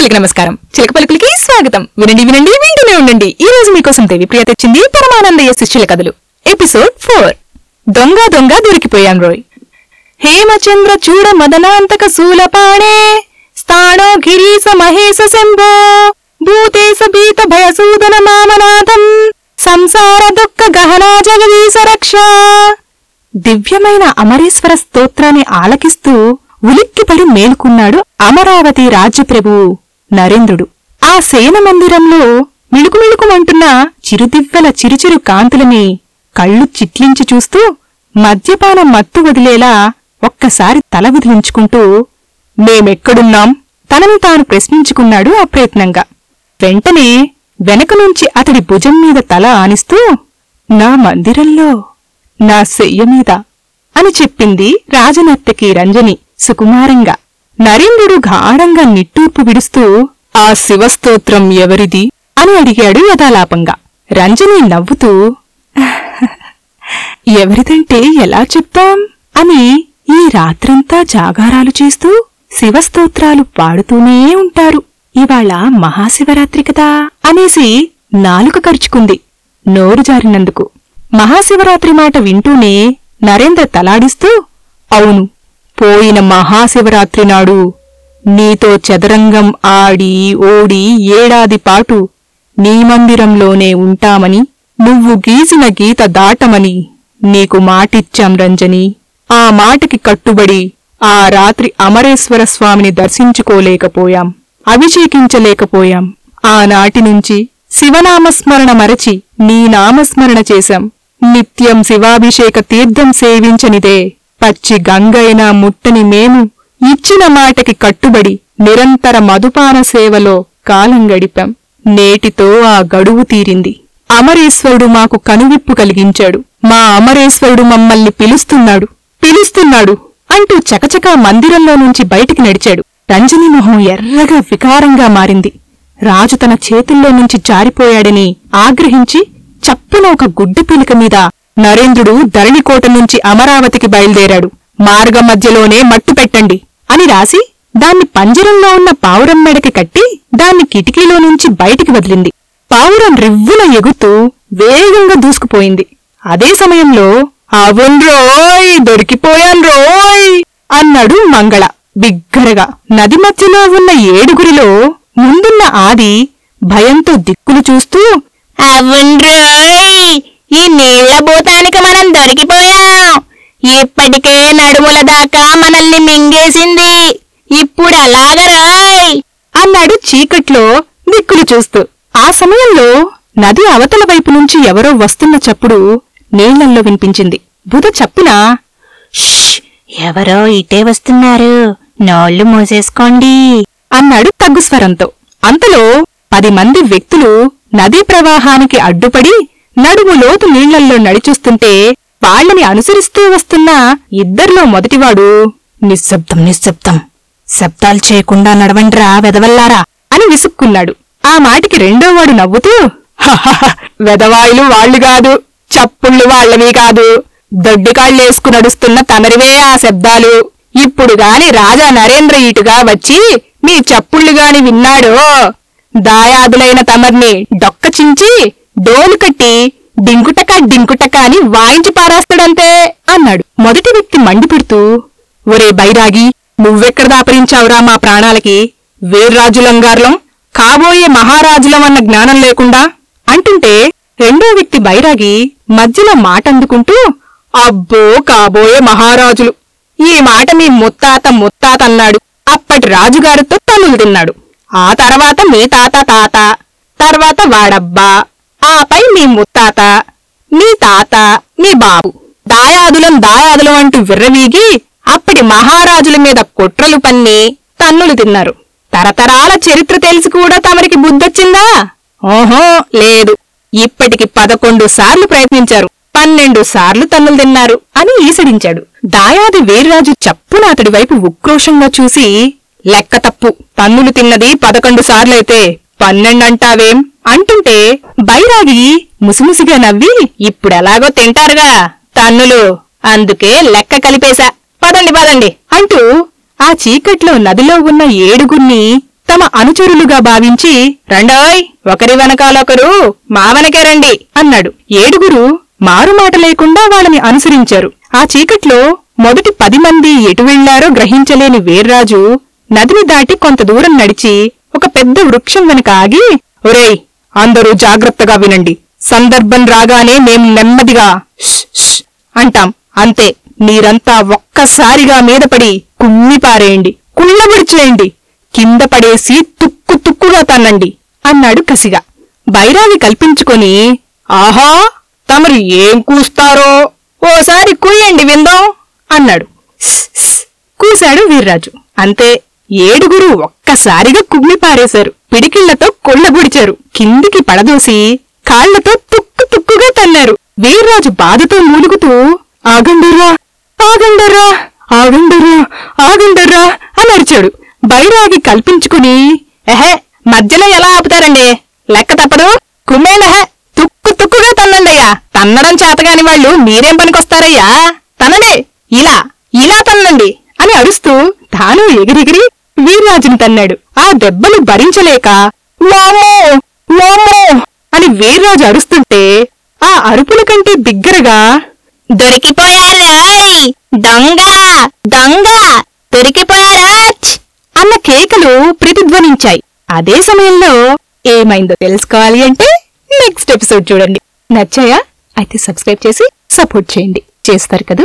పలుకులకి నమస్కారం. చిలక పలుకులకి స్వాగతం. వినండి వినండి వింటూనే ఉండండి. ఈ రోజు మీకోసం దేవి ప్రియ తెచ్చింది పరమానందయ్య శిష్యుల కథలు. ఎపిసోడ్ ఫోర్ దొంగ దొంగ దొరికిపోయాం రోయ్. హేమచంద్ర చూడ మదనాంతక శూలపాణే స్థాణో గిరీశ మహేశ శంభో. భూతేశ భీత భయసూదన మామనాథం. సంసార దుఃఖ గహనా జగదీశ రక్ష. దివ్యమైన అమరేశ్వర స్తోత్రాన్ని ఆలకిస్తూ ఉలిక్కిపడి మేలుకున్నాడు అమరావతి రాజ్యప్రభువు నరేంద్రుడు. ఆ సేన మందిరంలో మిళుకుమిళుకుమంటున్న చిరుదివ్వల చిరుచిరు కాంతులని కళ్ళు చిట్లించి చూస్తూ మద్యపాన మత్తు వదిలేలా ఒక్కసారి తల విదిలించుకుంటూ మేమెక్కడున్నాం? తనను తాను ప్రశ్నించుకున్నాడు అప్రయత్నంగా వెంటనే వెనక నుంచి అతడి భుజం మీద తల ఆనిస్తూ నా మందిరంలో నా శయ్య మీద అని చెప్పింది రాజనర్తకి రంజని సుకుమారంగా. నరేంద్రుడు గాఢంగా నిట్టూర్పు విడుస్తూ ఆ శివస్తోత్రం ఎవరిది? అని అడిగాడు యథాలాపంగా. రంజని నవ్వుతూ ఎవరిదంటే ఎలా చెప్తాం? అని ఈ రాత్రంతా జాగారాలు చేస్తూ శివస్తోత్రాలు పాడుతూనే ఉంటారు. ఇవాళ మహాశివరాత్రి కదా అనేసి నాలుక కరుచుకుంది నోరు జారినందుకు. మహాశివరాత్రి మాట వింటూనే నరేంద్ర తలాడిస్తూ అవును పోయిన మహాశివరాత్రి నాడు నీతో చదరంగం ఆడి ఓడి ఏడాది పాటు నీ మందిరంలోనే ఉంటామని నువ్వు గీసిన గీత దాటమని నీకు మాటిచ్చాం రంజని. ఆ మాటకి కట్టుబడి ఆ రాత్రి అమరేశ్వర స్వామిని దర్శించుకోలేకపోయాం అభిషేకించలేకపోయాం. ఆనాటి నుంచి శివనామస్మరణ మరచి నీ నామస్మరణ చేశాం. నిత్యం శివాభిషేక తీర్థం సేవించనిదే పచ్చి గంగైనా ముట్టని మేము ఇచ్చిన మాటకి కట్టుబడి నిరంతర మధుపాన సేవలో కాలం గడిపాం. నేటితో ఆ గడువు తీరింది. అమరేశ్వరుడు మాకు కనువిప్పు కలిగించాడు. మా అమరేశ్వరుడు మమ్మల్ని పిలుస్తున్నాడు. పిలుస్తున్నాడు అంటూ చకచకా మందిరంలో నుంచి బయటికి నడిచాడు. రంజని మొహం ఎర్రగా వికారంగా మారింది. రాజు తన చేతుల్లో నుంచి జారిపోయాడని ఆగ్రహించి చప్పున ఒక గుడ్డ పిలిక మీద నరేంద్రుడు ధరణికోట నుంచి అమరావతికి బయలుదేరాడు. మార్గం మధ్యలోనే మట్టు పెట్టండి అని రాసి దాన్ని పంజరంలో ఉన్న పావురం మెడకి కట్టి దాన్ని కిటికీలో నుంచి బయటికి వదిలింది. పావురం రివ్వున ఎగుతూ వేగంగా దూసుకుపోయింది. అదే సమయంలో అవున్రోయ్ దొరికిపోయాన్రోయ్ అన్నాడు మంగళ బిగ్గరగా. నది మధ్యలో ఉన్న ఏడుగురిలో ముందున్న ఆది భయంతో దిక్కులు చూస్తూ అవున్రోయ్ ఈ నీళ్ళ భూతానికి మనం దొరికిపోయాం. ఇప్పటికే నడుముల దాకా మనల్ని మింగేసింది. ఇప్పుడు ఎలాగరాయ్ అన్నాడు చీకట్లో దిక్కులు చూస్తూ. ఆ సమయంలో నది అవతల వైపు నుంచి ఎవరో వస్తున్న చప్పుడు నీళ్ళల్లో వినిపించింది. బుధ చప్పున ఎవరో ఇటే వస్తున్నారు. నోళ్ళు మూసేసుకోండి. అన్నాడు తగ్గుస్వరంతో అంతలో పది మంది వ్యక్తులు నదీ ప్రవాహానికి అడ్డుపడి నడుము లోతు నీళ్ళల్లో నడిచూస్తుంటే వాళ్ళని అనుసరిస్తూ వస్తున్న ఇద్దర్లో మొదటివాడు నిశ్శబ్దం నిశ్శబ్దం. శబ్దాలు చేయకుండా నడవండ్రా వెదవల్లారా అని విసుక్కున్నాడు. ఆ మాటికి రెండోవాడు నవ్వుతూ వెదవాయిలు వాళ్ళు కాదు చప్పుళ్ళు వాళ్ళవి కాదు. దొడ్డికాళ్ళేసుకు నడుస్తున్న తమరివే ఆ శబ్దాలు. ఇప్పుడు గాని రాజా నరేంద్ర ఇటుగా వచ్చి మీ చప్పుళ్ళు గాని విన్నాడో? దాయాదులైన తమర్ని డొక్క చించి డోలు కట్టి డింకుటక డింకుటక అని వాయించి పారేస్తాడంతే అన్నాడు. మొదటి వ్యక్తి మండిపెడుతూ ఒరే బైరాగి నువ్వెక్కడ దాపరించావురా మా ప్రాణాలకి? వీర్రాజులంగార్లం కాబోయే మహారాజులం అన్న జ్ఞానం లేకుండా? అంటుంటే రెండో వ్యక్తి బైరాగి మధ్యలో మాటందుకుంటూ అబ్బో కాబోయే మహారాజులు ఈ మాట మీ ముత్తాత ముత్తాత అన్నాడు అప్పటి రాజుగారితో తన్నులు తిన్నాడు. ఆ తర్వాత మీ తాత తాత తర్వాత వాడబ్బా ఆపై మీ ముత్తాత మీ తాత మీ బాబు. దాయాదులం దాయాదులం అంటూ విర్రవీగి అప్పటి మహారాజుల మీద కుట్రలు పన్ని తన్నులు తిన్నారు. తరతరాల చరిత్ర తెలిసి కూడా తమరికి బుద్ధొచ్చిందా? ఓహో లేదు. ఇప్పటికి పదకొండు సార్లు ప్రయత్నించారు. పన్నెండు సార్లు తన్నులు తిన్నారు అని ఈసడించాడు. దాయాది వీర్రాజు చప్పున అతడి వైపు ఉక్రోషంగా చూసి లెక్క తప్పు. తన్నులు తిన్నది పదకొండు సార్లైతే పన్నెండంటావేం? అంటుంటే బైరాగి ముసిముసిగా నవ్వి ఇప్పుడెలాగో తింటారుగా తన్నులు. అందుకే లెక్క కలిపేశా. పదండి పదండి అంటూ ఆ చీకట్లో నదిలో ఉన్న ఏడుగుర్ని తమ అనుచరులుగా భావించి రండోయ్ ఒకరి వెనకాలొకరు మావనకే రండి అన్నాడు. ఏడుగురు మారుమాట లేకుండా వాళ్ళని అనుసరించారు. ఆ చీకట్లో మొదటి పది మంది ఎటు వెళ్ళారో గ్రహించలేని వీర్రాజు నదిని దాటి కొంత దూరం నడిచి ఒక పెద్ద వృక్షం వెనక ఆగి ఒరేయ్ అందరూ జాగ్రత్తగా వినండి. సందర్భం రాగానే మేము నెమ్మదిగా అంటాం. అంతే. మీరంతా ఒక్కసారిగా మీదపడి పడి పారేయండి. కుళ్ళబడిచేయండి కింద పడేసి తుక్కు తుక్కుగా తన్నండి అన్నాడు కసిగా. బైరావి కల్పించుకొని ఆహా! తమరు ఏం కూస్తారో? ఓసారి కూయండి విందాం అన్నాడు. కూశాడు వీర్రాజు. అంతే. ఏడుగురు ఒక్కసారిగా కుమ్మి పారేశారు. పిడికిళ్ళతో కొళ్ళబుడిచారు కిందికి పడదోసి కాళ్ళతో తుక్కు తుక్కుగా తన్నారు. వీర్రాజు బాధతో మూలుగుతూ ఆగండర్రా ఆగండర్రా ఆగండర్రా ఆగండర్రా అని అరిచాడు. బైరాగి కల్పించుకుని ఎహే మధ్యలో ఎలా ఆపుతారండి? లెక్క తప్పదు. కుమ్మేండహే తుక్కు తుక్కుగా తన్నండయ్యా. తన్నడం చేతగాని వాళ్ళు మీరేం పనికొస్తారయ్యా? తనండి ఇలా ఇలా తన్నండి అని అరుస్తూ తాను ఎగిరెగిరి వీర్రాజును తన్నాడు. ఆ దెబ్బలు భరించలేక వామో వామో అని వీర్రాజు అరుస్తుంటే ఆ అరుపుల కంటే బిగ్గరగా దొరికిపోయారాయ్ దొంగ దొంగ దొరికిపోయారాచ్ అన్న కేకలు ప్రతిధ్వనించాయి. అదే సమయంలో ఏమైందో తెలుసుకోవాలి అంటే నెక్స్ట్ ఎపిసోడ్ చూడండి. నచ్చాయా? అయితే సబ్స్క్రైబ్ చేసి సపోర్ట్ చేయండి. చేస్తారు కదా?